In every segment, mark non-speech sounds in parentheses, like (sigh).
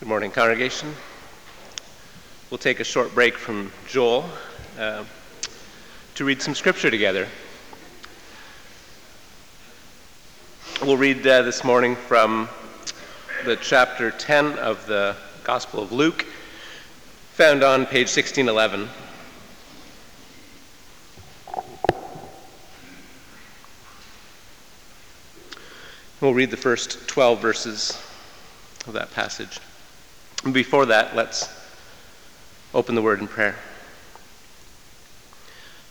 Good morning, congregation. We'll take a short break from Joel uh, to read some scripture together. We'll read uh, this morning from the chapter 10 of the Gospel of Luke, found on page 1611. We'll read the first 12 verses of that passage. Before that, let's open the word in prayer.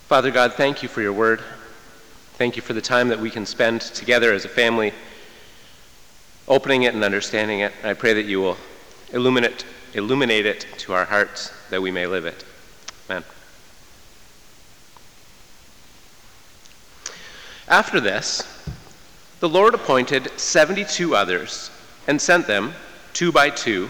Father God, thank you for your word. Thank you for the time that we can spend together as a family, opening it and understanding it. I pray that you will illuminate, illuminate it to our hearts that we may live it. Amen. After this, the Lord appointed 72 others and sent them, two by two,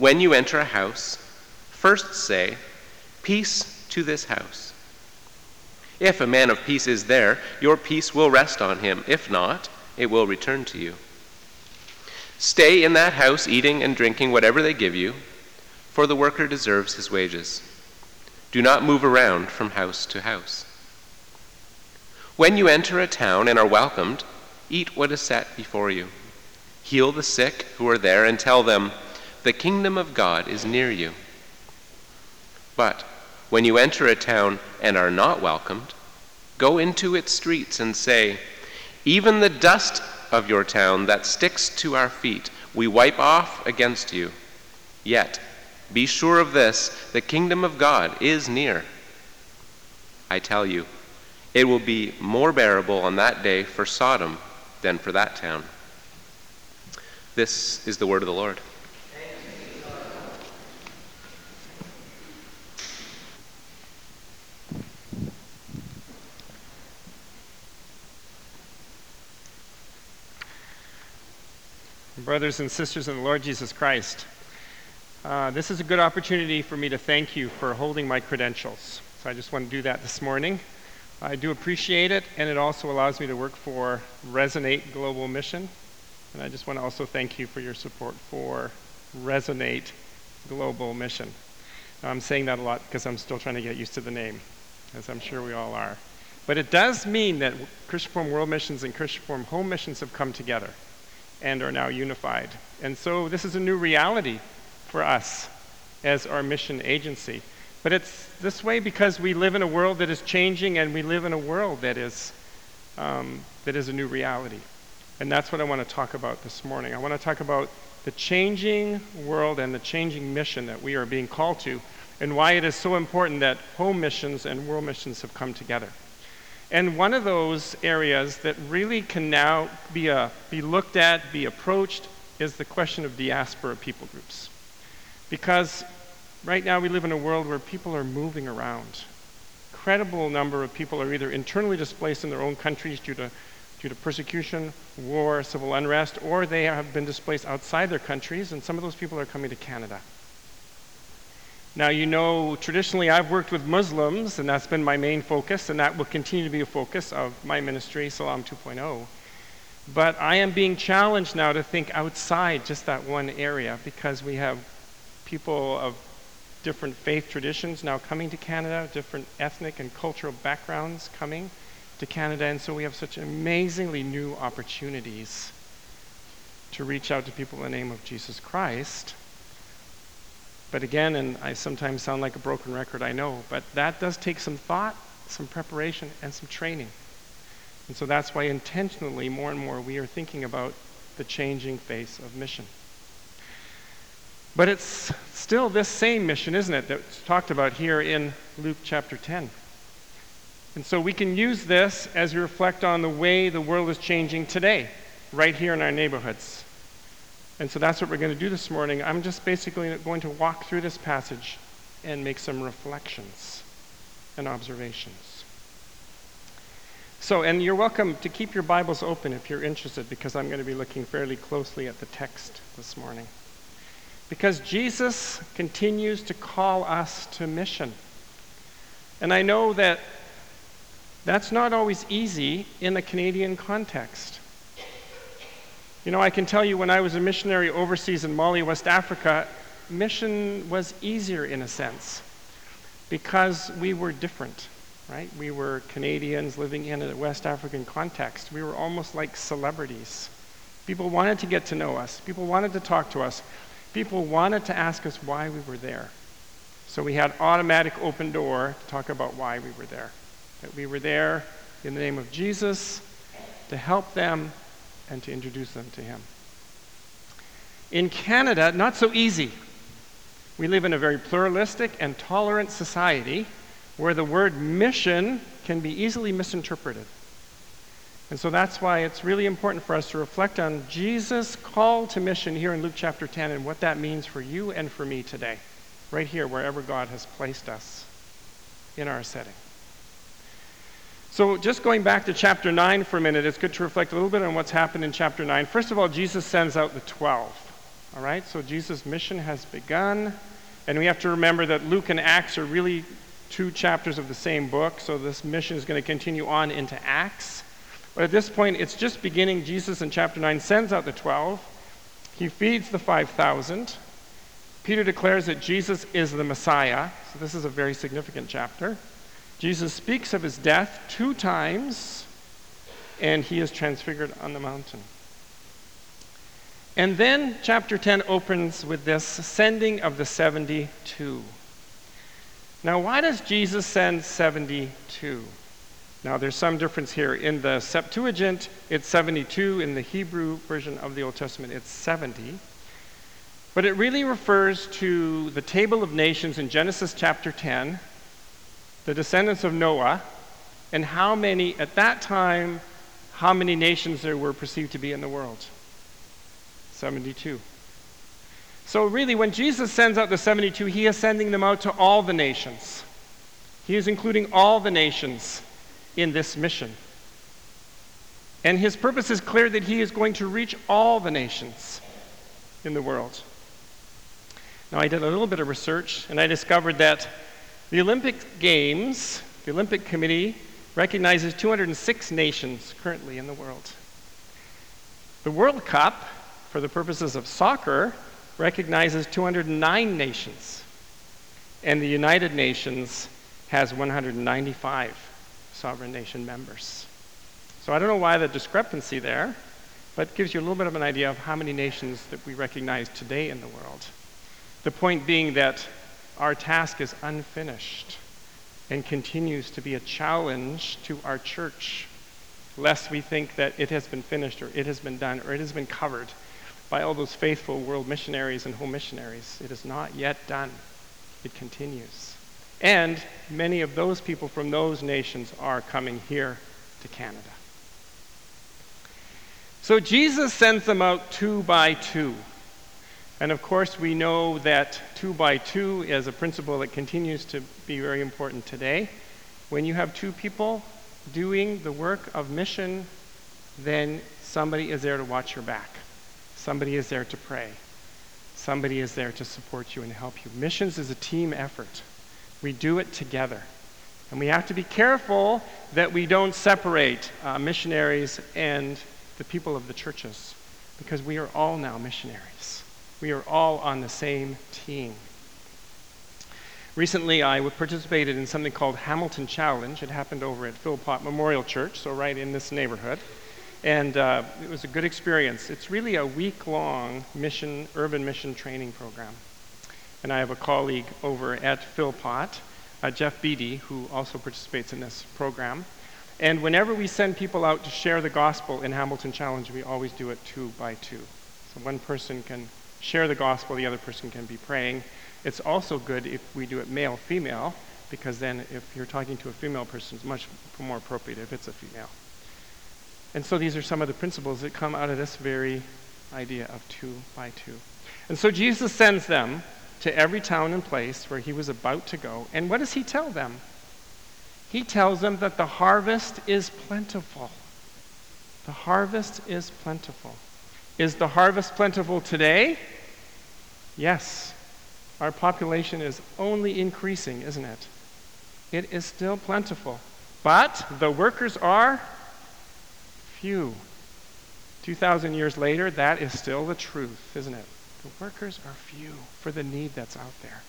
When you enter a house, first say, Peace to this house. If a man of peace is there, your peace will rest on him. If not, it will return to you. Stay in that house, eating and drinking whatever they give you, for the worker deserves his wages. Do not move around from house to house. When you enter a town and are welcomed, eat what is set before you Heal the sick who are there and tell them, The kingdom of God is near you. But when you enter a town and are not welcomed, go into its streets and say, Even the dust of your town that sticks to our feet, we wipe off against you. Yet, be sure of this the kingdom of God is near. I tell you, it will be more bearable on that day for Sodom than for that town. This is the word of the Lord. Brothers and sisters in the Lord Jesus Christ, uh, this is a good opportunity for me to thank you for holding my credentials. So I just want to do that this morning. I do appreciate it, and it also allows me to work for Resonate Global Mission. And I just want to also thank you for your support for Resonate Global Mission. I'm saying that a lot because I'm still trying to get used to the name, as I'm sure we all are. But it does mean that Christian Reform World Missions and Christian Reform Home Missions have come together and are now unified. And so this is a new reality for us as our mission agency. But it's this way because we live in a world that is changing and we live in a world that is, um, that is a new reality. And that's what I want to talk about this morning. I want to talk about the changing world and the changing mission that we are being called to, and why it is so important that home missions and world missions have come together. And one of those areas that really can now be, a, uh, be looked at, be approached, is the question of diaspora people groups. Because right now we live in a world where people are moving around. Incredible number of people are either internally displaced in their own countries due to due to persecution, war, civil unrest, or they have been displaced outside their countries, and some of those people are coming to Canada. Now, you know, traditionally I've worked with Muslims, and that's been my main focus, and that will continue to be a focus of my ministry, Salam 2.0. But I am being challenged now to think outside just that one area because we have people of different faith traditions now coming to Canada, different ethnic and cultural backgrounds coming to Canada, and so we have such amazingly new opportunities to reach out to people in the name of Jesus Christ. But again, and I sometimes sound like a broken record, I know, but that does take some thought, some preparation, and some training. And so that's why intentionally, more and more, we are thinking about the changing face of mission. But it's still this same mission, isn't it, that's talked about here in Luke chapter 10. And so we can use this as we reflect on the way the world is changing today, right here in our neighborhoods. And so that's what we're going to do this morning. I'm just basically going to walk through this passage and make some reflections and observations. So, and you're welcome to keep your Bibles open if you're interested, because I'm going to be looking fairly closely at the text this morning. Because Jesus continues to call us to mission. And I know that that's not always easy in the Canadian context. You know, I can tell you when I was a missionary overseas in Mali, West Africa, mission was easier in a sense because we were different, right? We were Canadians living in a West African context. We were almost like celebrities. People wanted to get to know us, people wanted to talk to us, people wanted to ask us why we were there. So we had automatic open door to talk about why we were there. That we were there in the name of Jesus to help them and to introduce them to Him. In Canada, not so easy. We live in a very pluralistic and tolerant society where the word mission can be easily misinterpreted. And so that's why it's really important for us to reflect on Jesus' call to mission here in Luke chapter 10 and what that means for you and for me today, right here, wherever God has placed us in our setting. So, just going back to chapter 9 for a minute, it's good to reflect a little bit on what's happened in chapter 9. First of all, Jesus sends out the 12. All right, so Jesus' mission has begun. And we have to remember that Luke and Acts are really two chapters of the same book, so this mission is going to continue on into Acts. But at this point, it's just beginning. Jesus in chapter 9 sends out the 12. He feeds the 5,000. Peter declares that Jesus is the Messiah. So this is a very significant chapter. Jesus speaks of his death two times, and he is transfigured on the mountain. And then chapter 10 opens with this sending of the 72. Now, why does Jesus send 72? Now, there's some difference here. In the Septuagint, it's 72. In the Hebrew version of the Old Testament, it's 70. But it really refers to the table of nations in Genesis chapter 10 the descendants of Noah, and how many, at that time, how many nations there were perceived to be in the world? 72. So, really, when Jesus sends out the 72, he is sending them out to all the nations. He is including all the nations in this mission. And his purpose is clear that he is going to reach all the nations in the world. Now, I did a little bit of research, and I discovered that the Olympic Games, the Olympic Committee, recognizes 206 nations currently in the world. The World Cup, for the purposes of soccer, recognizes 209 nations. And the United Nations has 195 sovereign nation members. So I don't know why the discrepancy there, but it gives you a little bit of an idea of how many nations that we recognize today in the world. The point being that our task is unfinished and continues to be a challenge to our church, lest we think that it has been finished or it has been done or it has been covered by all those faithful world missionaries and home missionaries. It is not yet done, it continues. And many of those people from those nations are coming here to Canada. So Jesus sends them out two by two. And of course, we know that two by two is a principle that continues to be very important today. When you have two people doing the work of mission, then somebody is there to watch your back. Somebody is there to pray. Somebody is there to support you and help you. Missions is a team effort. We do it together. And we have to be careful that we don't separate uh, missionaries and the people of the churches because we are all now missionaries. We are all on the same team. Recently, I participated in something called Hamilton Challenge. It happened over at Philpott Memorial Church, so right in this neighborhood. And uh, it was a good experience. It's really a week long mission, urban mission training program. And I have a colleague over at Philpott, uh, Jeff Beatty, who also participates in this program. And whenever we send people out to share the gospel in Hamilton Challenge, we always do it two by two. So one person can share the gospel, the other person can be praying. It's also good if we do it male female, because then if you're talking to a female person, it's much more appropriate if it's a female. And so these are some of the principles that come out of this very idea of two by two. And so Jesus sends them to every town and place where he was about to go. And what does he tell them? He tells them that the harvest is plentiful. The harvest is plentiful. Is the harvest plentiful today? Yes. Our population is only increasing, isn't it? It is still plentiful. But the workers are few. 2,000 years later, that is still the truth, isn't it? The workers are few for the need that's out there.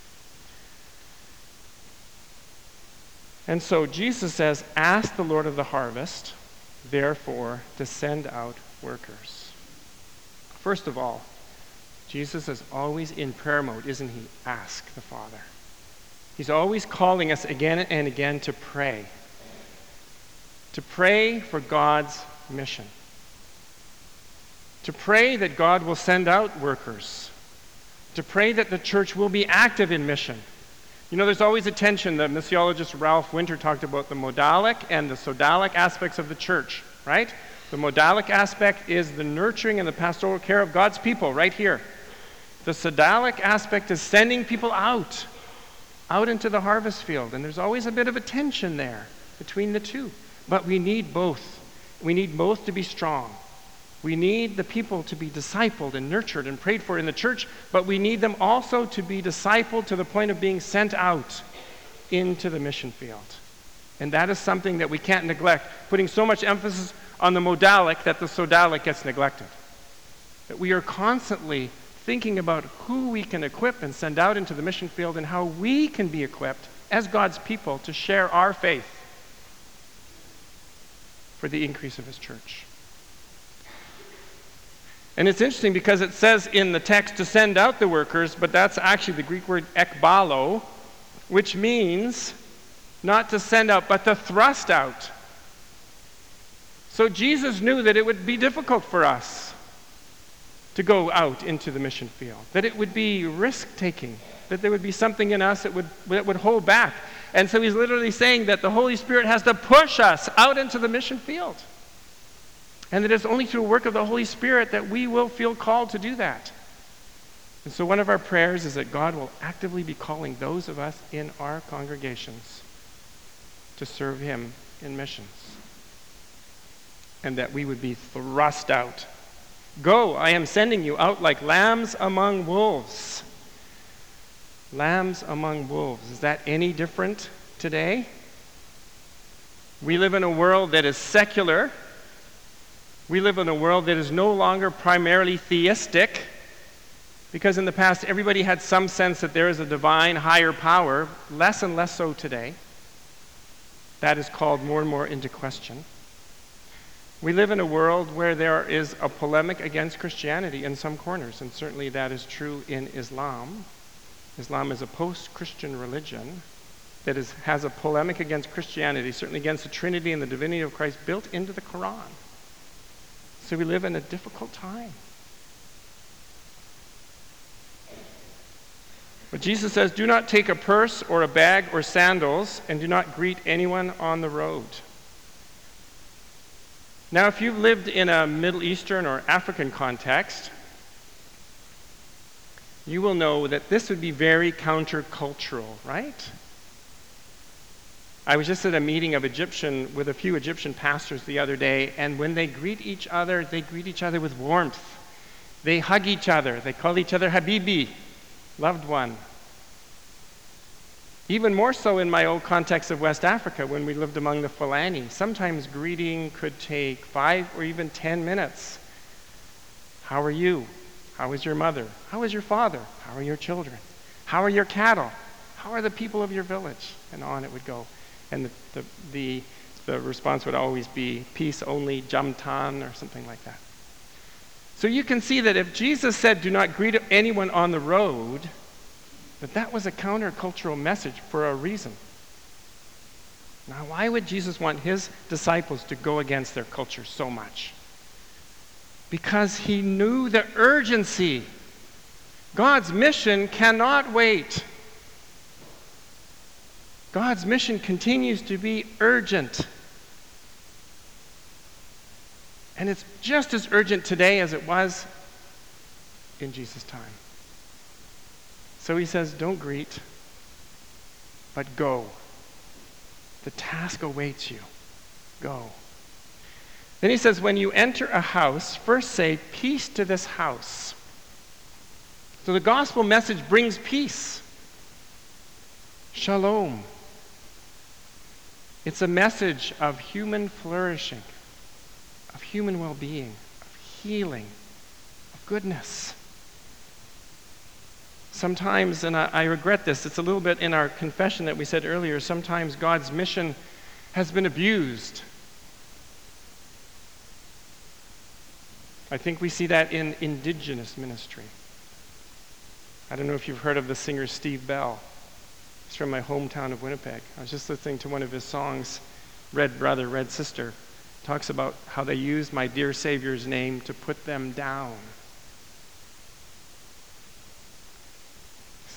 And so Jesus says, Ask the Lord of the harvest, therefore, to send out workers. First of all, Jesus is always in prayer mode, isn't he? Ask the Father. He's always calling us again and again to pray. To pray for God's mission. To pray that God will send out workers. To pray that the church will be active in mission. You know, there's always a tension. The missiologist Ralph Winter talked about the modalic and the sodalic aspects of the church, right? The modalic aspect is the nurturing and the pastoral care of God's people right here. The sodalic aspect is sending people out, out into the harvest field. And there's always a bit of a tension there between the two. But we need both. We need both to be strong. We need the people to be discipled and nurtured and prayed for in the church, but we need them also to be discipled to the point of being sent out into the mission field. And that is something that we can't neglect, putting so much emphasis on the modalic that the sodalic gets neglected. That we are constantly thinking about who we can equip and send out into the mission field and how we can be equipped as God's people to share our faith for the increase of His church. And it's interesting because it says in the text to send out the workers, but that's actually the Greek word ekbalo, which means not to send out, but to thrust out. So Jesus knew that it would be difficult for us to go out into the mission field, that it would be risk taking, that there would be something in us that would, that would hold back. And so he's literally saying that the Holy Spirit has to push us out into the mission field. And that it's only through the work of the Holy Spirit that we will feel called to do that. And so, one of our prayers is that God will actively be calling those of us in our congregations to serve Him in missions. And that we would be thrust out. Go, I am sending you out like lambs among wolves. Lambs among wolves. Is that any different today? We live in a world that is secular we live in a world that is no longer primarily theistic, because in the past everybody had some sense that there is a divine higher power, less and less so today. That is called more and more into question. We live in a world where there is a polemic against Christianity in some corners, and certainly that is true in Islam. Islam is a post Christian religion that is, has a polemic against Christianity, certainly against the Trinity and the divinity of Christ built into the Quran. So we live in a difficult time. But Jesus says, Do not take a purse or a bag or sandals, and do not greet anyone on the road. Now, if you've lived in a Middle Eastern or African context, you will know that this would be very countercultural, right? I was just at a meeting of Egyptian with a few Egyptian pastors the other day, and when they greet each other, they greet each other with warmth. They hug each other. They call each other Habibi, loved one. Even more so in my old context of West Africa when we lived among the Fulani. Sometimes greeting could take five or even ten minutes. How are you? How is your mother? How is your father? How are your children? How are your cattle? How are the people of your village? And on it would go. And the, the, the, the response would always be peace only, jamtan, or something like that. So you can see that if Jesus said, do not greet anyone on the road, that that was a countercultural message for a reason. Now, why would Jesus want his disciples to go against their culture so much? Because he knew the urgency. God's mission cannot wait. God's mission continues to be urgent. And it's just as urgent today as it was in Jesus' time. So he says, don't greet, but go. The task awaits you. Go. Then he says, when you enter a house, first say, Peace to this house. So the gospel message brings peace. Shalom. It's a message of human flourishing, of human well being, of healing, of goodness. Sometimes, and I, I, regret this, it's a little bit in our confession that we said earlier, sometimes God's mission has been abused. I think we see that in indigenous ministry. I don't know if you've heard of the singer Steve Bell. He's from my hometown of Winnipeg. I was just listening to one of his songs, Red Brother, Red Sister. Talks about how they used my dear Savior's name to put them down.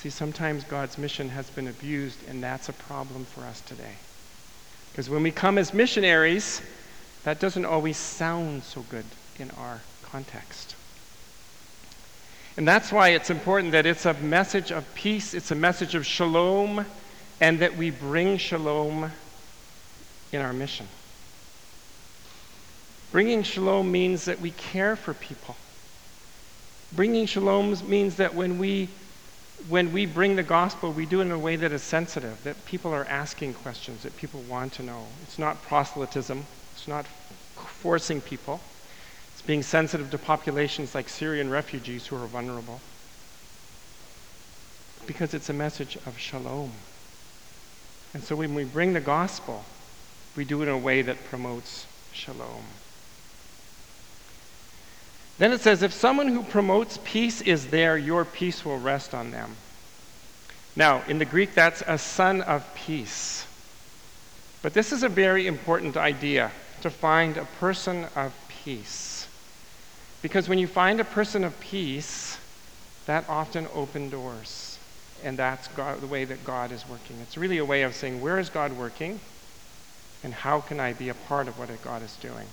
See, sometimes God's mission has been abused, and that's a problem for us today. Because when we come as missionaries, that doesn't always sound so good in our context. And that's why it's important that it's a message of peace, it's a message of shalom, and that we bring shalom in our mission. Bringing shalom means that we care for people. Bringing shalom means that when we when we bring the gospel, we do it in a way that is sensitive, that people are asking questions, that people want to know. It's not proselytism, it's not forcing people it's being sensitive to populations like Syrian refugees who are vulnerable. Because it's a message of shalom. And so when we bring the gospel, we do it in a way that promotes shalom. Then it says, if someone who promotes peace is there, your peace will rest on them. Now, in the Greek, that's a son of peace. But this is a very important idea to find a person of peace. Because when you find a person of peace, that often opens doors. And that's God, the way that God is working. It's really a way of saying, where is God working? And how can I be a part of what God is doing?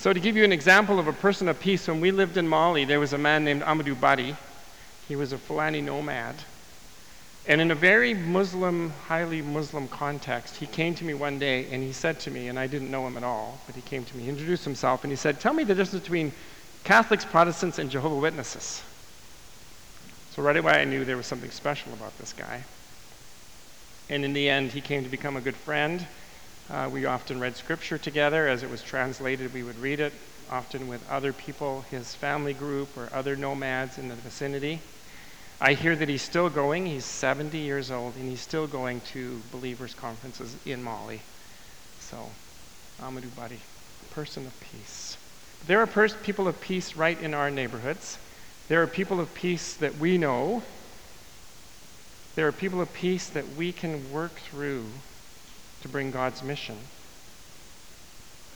So, to give you an example of a person of peace, when we lived in Mali, there was a man named Amadou Bari. He was a Fulani nomad. And in a very Muslim, highly Muslim context, he came to me one day and he said to me, and I didn't know him at all, but he came to me, he introduced himself, and he said, Tell me the difference between Catholics, Protestants, and Jehovah Witnesses. So right away I knew there was something special about this guy. And in the end, he came to become a good friend. Uh, we often read scripture together. As it was translated, we would read it, often with other people, his family group, or other nomads in the vicinity. I hear that he's still going. He's 70 years old, and he's still going to believers' conferences in Mali. So, Amadou Bari, person of peace. There are pers- people of peace right in our neighborhoods. There are people of peace that we know. There are people of peace that we can work through to bring God's mission.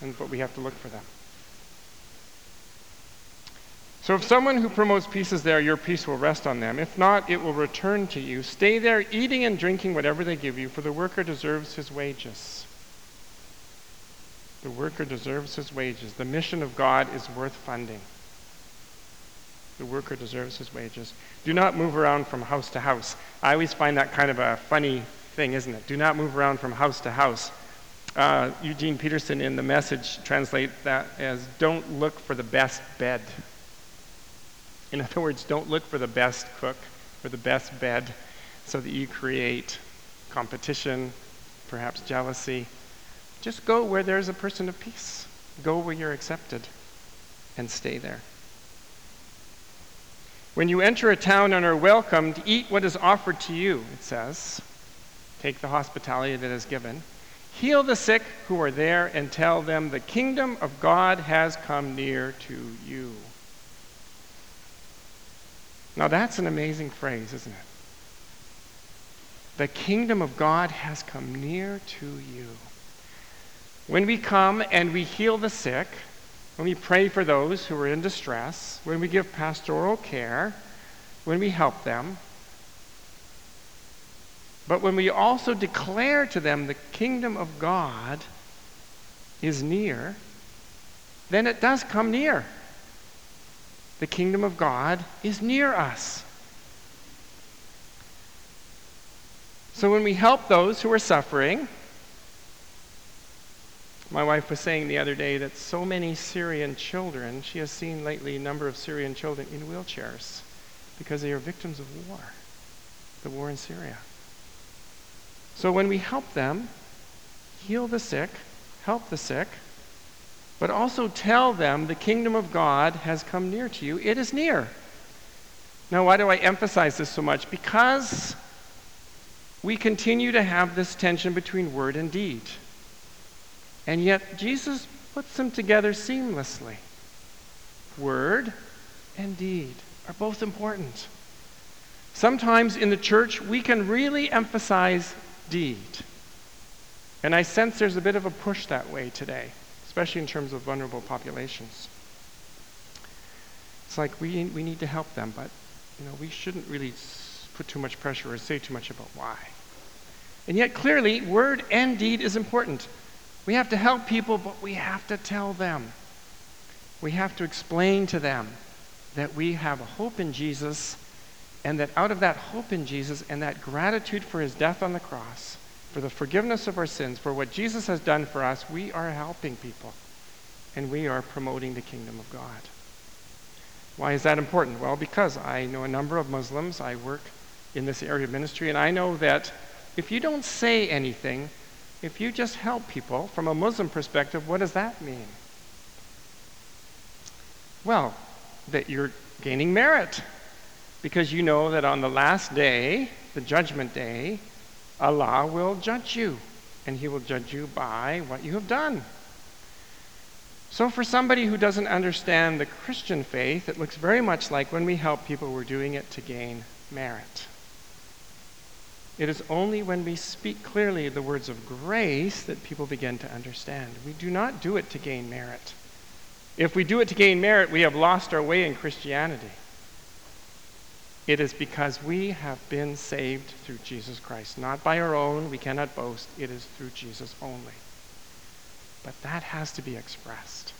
And but we have to look for them. So if someone who promotes peace is there, your peace will rest on them. If not, it will return to you. Stay there, eating and drinking whatever they give you, for the worker deserves his wages. The worker deserves his wages. The mission of God is worth funding. The worker deserves his wages. Do not move around from house to house. I always find that kind of a funny thing, isn't it? Do not move around from house to house. Uh, Eugene Peterson in the message translate that as don't look for the best bed. In other words, don't look for the best cook or the best bed so that you create competition, perhaps jealousy. Just go where there's a person of peace. Go where you're accepted and stay there. When you enter a town and are welcomed, eat what is offered to you, it says. Take the hospitality that is given. Heal the sick who are there and tell them the kingdom of God has come near to you. Now that's an amazing phrase, isn't it? The kingdom of God has come near to you. When we come and we heal the sick, when we pray for those who are in distress, when we give pastoral care, when we help them, but when we also declare to them the kingdom of God is near, then it does come near. The kingdom of God is near us. So when we help those who are suffering, my wife was saying the other day that so many Syrian children, she has seen lately a number of Syrian children in wheelchairs because they are victims of war, the war in Syria. So when we help them, heal the sick, help the sick, but also tell them the kingdom of God has come near to you. It is near. Now, why do I emphasize this so much? Because we continue to have this tension between word and deed. And yet, Jesus puts them together seamlessly. Word and deed are both important. Sometimes in the church, we can really emphasize deed. And I sense there's a bit of a push that way today, especially in terms of vulnerable populations. It's like we, we need to help them, but you know, we shouldn't really put too much pressure or say too much about why. And yet, clearly, word and deed is important. We have to help people, but we have to tell them. We have to explain to them that we have a hope in Jesus, and that out of that hope in Jesus and that gratitude for his death on the cross, for the forgiveness of our sins, for what Jesus has done for us, we are helping people and we are promoting the kingdom of God. Why is that important? Well, because I know a number of Muslims. I work in this area of ministry, and I know that if you don't say anything, if you just help people from a Muslim perspective, what does that mean? Well, that you're gaining merit because you know that on the last day, the judgment day, Allah will judge you, and He will judge you by what you have done. So, for somebody who doesn't understand the Christian faith, it looks very much like when we help people, we're doing it to gain merit. It is only when we speak clearly the words of grace that people begin to understand. We do not do it to gain merit. If we do it to gain merit, we have lost our way in Christianity. It is because we have been saved through Jesus Christ, not by our own. We cannot boast. It is through Jesus only. But that has to be expressed.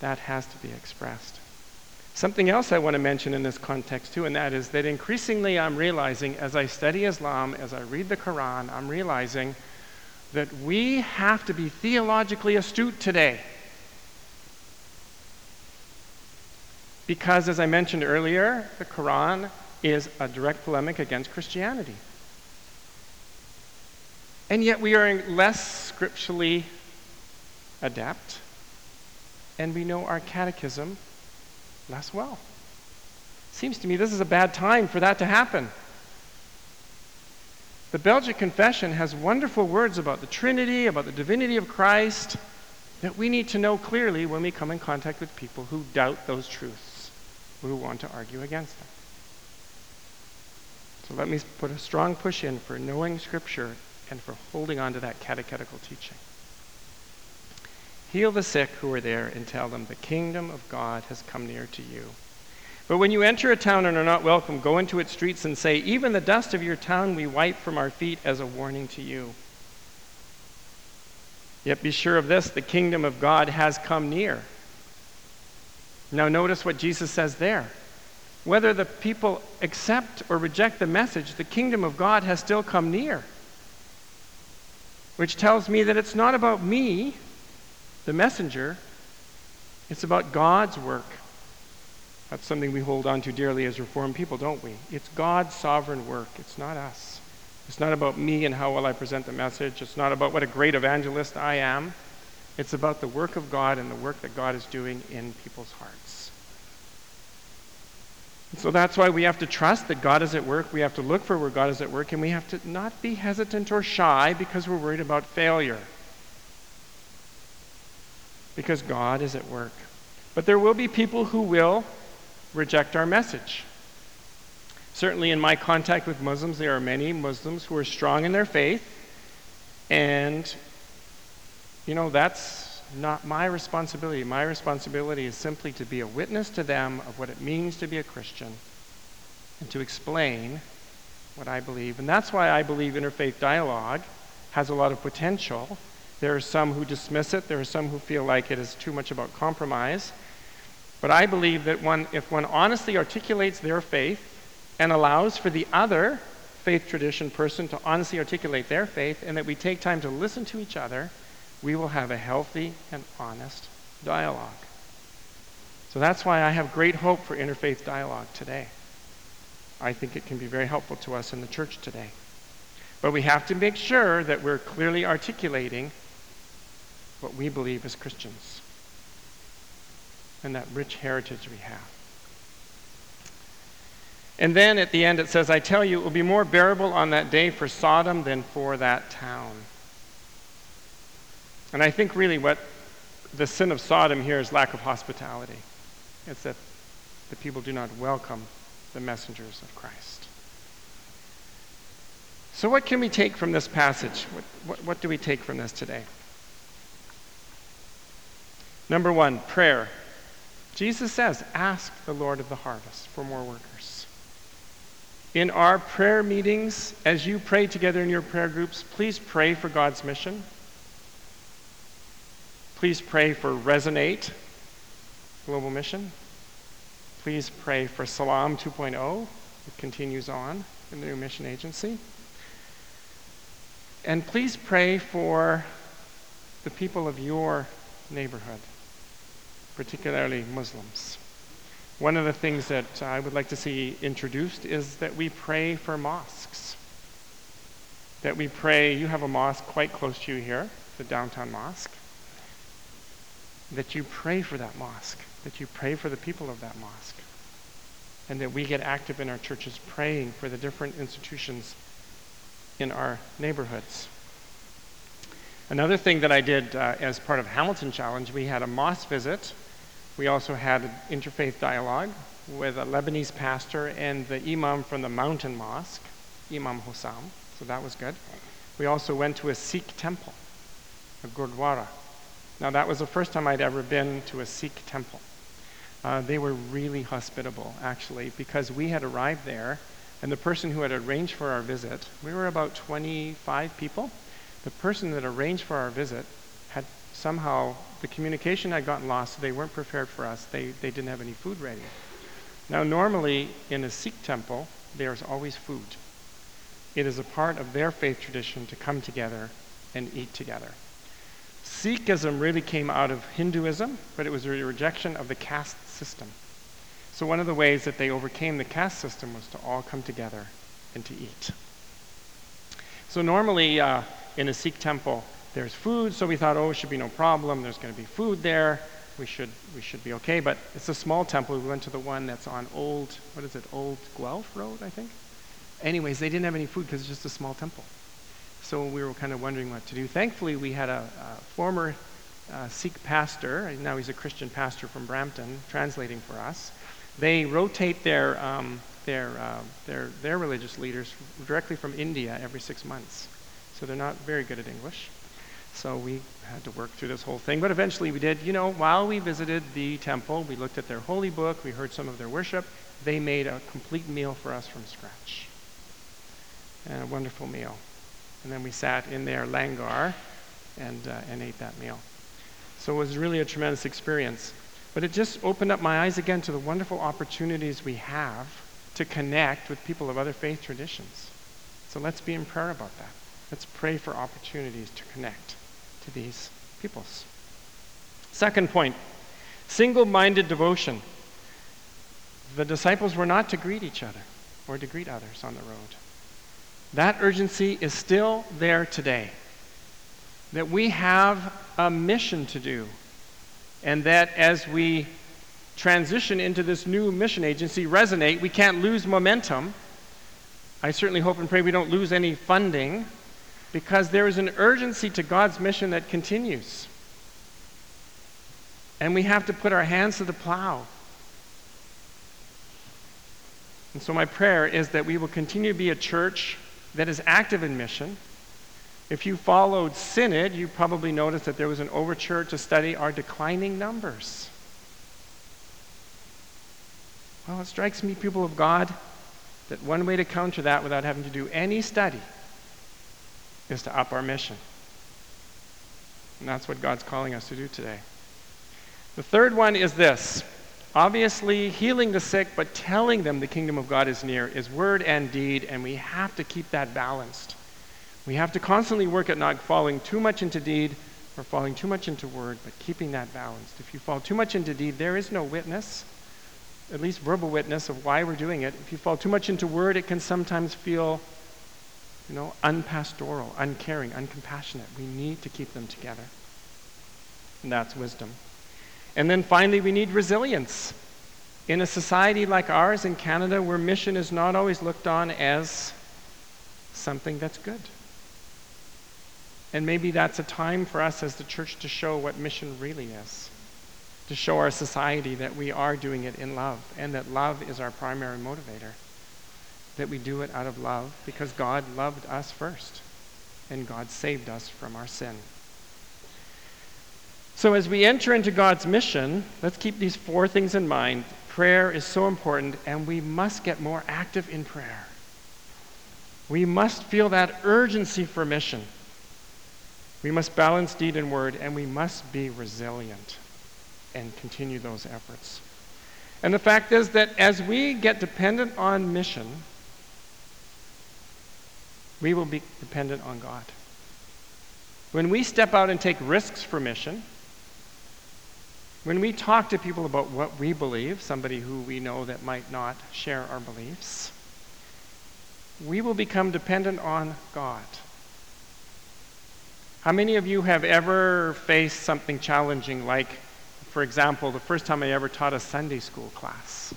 That has to be expressed. Something else I want to mention in this context, too, and that is that increasingly I'm realizing as I study Islam, as I read the Quran, I'm realizing that we have to be theologically astute today. Because, as I mentioned earlier, the Quran is a direct polemic against Christianity. And yet we are less scripturally adept, and we know our catechism less well. Seems to me this is a bad time for that to happen. The Belgic Confession has wonderful words about the Trinity, about the divinity of Christ, that we need to know clearly when we come in contact with people who doubt those truths, who want to argue against them. So let me put a strong push in for knowing Scripture and for holding on to that catechetical teaching. Heal the sick who are there and tell them the kingdom of God has come near to you. But when you enter a town and are not welcome, go into its streets and say, Even the dust of your town we wipe from our feet as a warning to you. Yet be sure of this the kingdom of God has come near. Now, notice what Jesus says there. Whether the people accept or reject the message, the kingdom of God has still come near. Which tells me that it's not about me, the messenger, it's about God's work. That's something we hold on to dearly as Reformed people, don't we? It's God's sovereign work, it's not us. It's not about me and how well I present the message. It's not about what a great evangelist I am. It's about the work of God and the work that God is doing in people's hearts. So that's why we have to trust that God is at work. We have to look for where God is at work, and we have to not be hesitant or shy because we're worried about failure because God is at work. But there will be people who will reject our message. Certainly, in my contact with Muslims, there are many Muslims who are strong in their faith, and, you know, that's not my responsibility. My responsibility is simply to be a witness to them of what it means to be a Christian and to explain what I believe. And that's why I believe interfaith dialogue has a lot of potential there are some who dismiss it, there are some who feel like it is too much about compromise. But I believe that one, if one honestly articulates their faith and allows for the other faith tradition person to honestly articulate their faith, and that we take time to listen to each other, we will have a healthy and honest dialogue. So that's why I have great hope for interfaith dialogue today. I think it can be very helpful to us in the church today. But we have to make sure that we're clearly articulating what we believe as Christians and that rich heritage we have. And then at the end it says, I tell you, it will be more bearable on that day for Sodom than for that town. And I think really what the sin of Sodom here is lack of hospitality. It's that the people do not welcome the messengers of Christ. So, what can we take from this passage? What, what, what do we take from this today? Number one, prayer. Jesus says, Ask the Lord of the harvest for more workers. In our prayer meetings, as you pray together in your prayer groups, please pray for God's mission. Please pray for Resonate Global Mission. Please pray for Salam 2.0. It continues on in the new mission agency. And please pray for the people of your neighborhood particularly Muslims. One of the things that I would like to see introduced is that we pray for mosques. That we pray, you have a mosque quite close to you here, the downtown mosque. That you pray for that mosque, that you pray for the people of that mosque. And that we get active in our churches praying for the different institutions in our neighborhoods. Another thing that I did uh, as part of Hamilton Challenge, we had a mosque visit we also had an interfaith dialogue with a Lebanese pastor and the imam from the mountain mosque, Imam Hossam. So that was good. We also went to a Sikh temple, a Gurdwara. Now, that was the first time I'd ever been to a Sikh temple. Uh, they were really hospitable, actually, because we had arrived there, and the person who had arranged for our visit, we were about 25 people. The person that arranged for our visit had somehow the communication had gotten lost. They weren't prepared for us. They, they didn't have any food ready. Now, normally in a Sikh temple, there's always food. It is a part of their faith tradition to come together and eat together. Sikhism really came out of Hinduism, but it was a rejection of the caste system. So, one of the ways that they overcame the caste system was to all come together and to eat. So, normally uh, in a Sikh temple, there's food, so we thought, oh, it should be no problem. There's going to be food there. We should, we should be okay. But it's a small temple. We went to the one that's on Old, what is it, Old Guelph Road, I think? Anyways, they didn't have any food because it's just a small temple. So we were kind of wondering what to do. Thankfully, we had a, a former uh, Sikh pastor, now he's a Christian pastor from Brampton, translating for us. They rotate their, um, their, uh, their, their religious leaders directly from India every six months. So they're not very good at English. So we had to work through this whole thing. But eventually we did. You know, while we visited the temple, we looked at their holy book, we heard some of their worship. They made a complete meal for us from scratch. And a wonderful meal. And then we sat in their langar and, uh, and ate that meal. So it was really a tremendous experience. But it just opened up my eyes again to the wonderful opportunities we have to connect with people of other faith traditions. So let's be in prayer about that. Let's pray for opportunities to connect to these peoples. Second point single minded devotion. The disciples were not to greet each other or to greet others on the road. That urgency is still there today. That we have a mission to do, and that as we transition into this new mission agency, Resonate, we can't lose momentum. I certainly hope and pray we don't lose any funding because there is an urgency to God's mission that continues. And we have to put our hands to the plow. And so, my prayer is that we will continue to be a church that is active in mission. If you followed Synod, you probably noticed that there was an overture to study our declining numbers. Well, it strikes me, people of God, that one way to counter that without having to do any study is to up our mission. And that's what God's calling us to do today. The third one is this Obviously, healing the sick, but telling them the kingdom of God is near is word and deed, and we have to keep that balanced. We have to constantly work at not falling too much into deed or falling too much into word, but keeping that balanced. If you fall too much into deed, there is no witness, at least verbal witness of why we're doing it. If you fall too much into word, it can sometimes feel, you know, unpastoral, uncaring, uncompassionate. We need to keep them together. And that's wisdom. And then finally, we need resilience. In a society like ours in Canada, where mission is not always looked on as something that's good. And maybe that's a time for us as the church to show what mission really is, to show our society that we are doing it in love, and that love is our primary motivator, that we do it out of love because God loved us first, and God saved us from our sin. So, as we enter into God's mission, let's keep these four things in mind. Prayer is so important, and we must get more active in prayer. We must feel that urgency for mission. We must balance deed and word, and we must be resilient and continue those efforts. And the fact is that as we get dependent on mission, we will be dependent on God. When we step out and take risks for mission, when we talk to people about what we believe, somebody who we know that might not share our beliefs, we will become dependent on God. How many of you have ever faced something challenging, like, for example, the first time I ever taught a Sunday school class?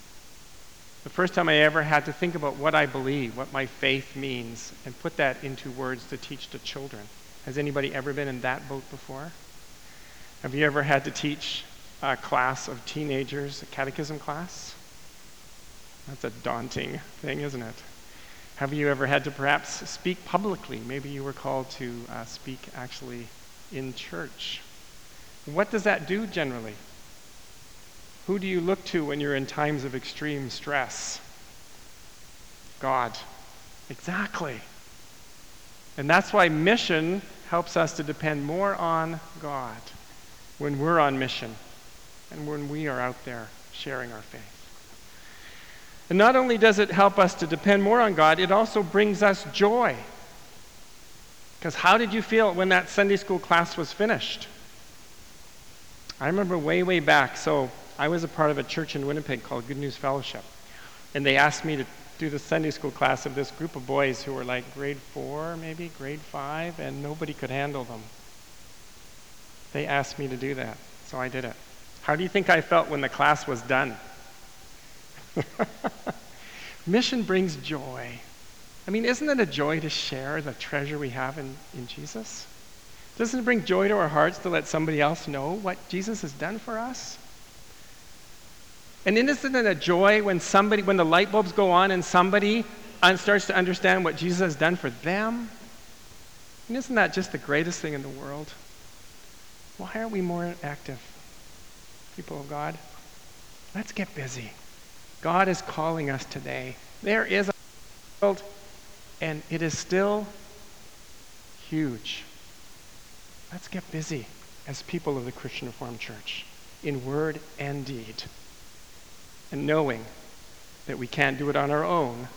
The first time I ever had to think about what I believe, what my faith means, and put that into words to teach to children. Has anybody ever been in that boat before? Have you ever had to teach a class of teenagers, a catechism class. That's a daunting thing, isn't it? Have you ever had to perhaps speak publicly? Maybe you were called to uh, speak actually in church. What does that do generally? Who do you look to when you're in times of extreme stress? God. Exactly. And that's why mission helps us to depend more on God when we're on mission and when we are out there sharing our faith. And not only does it help us to depend more on God, it also brings us joy. Because how did you feel when that Sunday school class was finished? I remember way, way back. So I was a part of a church in Winnipeg called Good News Fellowship. And they asked me to do the Sunday school class of this group of boys who were like grade four, maybe grade five, and nobody could handle them. They asked me to do that, so I did it. How do you think I felt when the class was done? (laughs) Mission brings joy. I mean, isn't it a joy to share the treasure we have in, in Jesus? Doesn't it bring joy to our hearts to let somebody else know what Jesus has done for us? And isn't it a joy when somebody, when the light bulbs go on and somebody starts to understand what Jesus has done for them? And isn't that just the greatest thing in the world? Why aren't we more active? People of God. Let's get busy. God is calling us today. There is a world, and it is still huge. Let's get busy as people of the Christian Reformed Church in word and deed, and knowing that we can't do it on our own,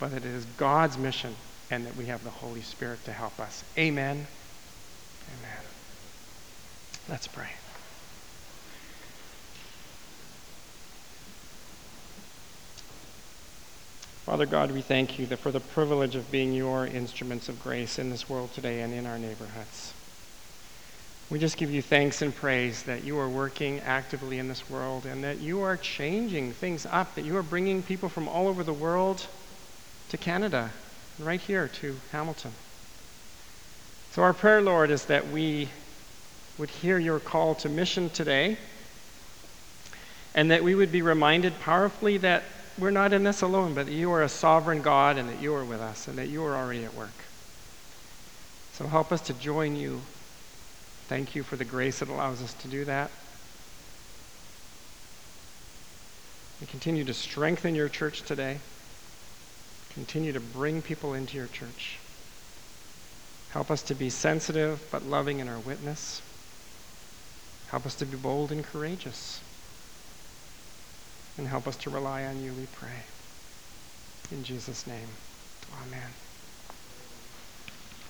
but that it is God's mission and that we have the Holy Spirit to help us. Amen. Amen. Let's pray. Father God, we thank you for the privilege of being your instruments of grace in this world today and in our neighborhoods. We just give you thanks and praise that you are working actively in this world and that you are changing things up, that you are bringing people from all over the world to Canada, right here to Hamilton. So, our prayer, Lord, is that we would hear your call to mission today and that we would be reminded powerfully that we're not in this alone, but you are a sovereign God and that you are with us and that you are already at work. So help us to join you. Thank you for the grace that allows us to do that. And continue to strengthen your church today. Continue to bring people into your church. Help us to be sensitive but loving in our witness. Help us to be bold and courageous. And help us to rely on you, we pray. In Jesus' name, amen.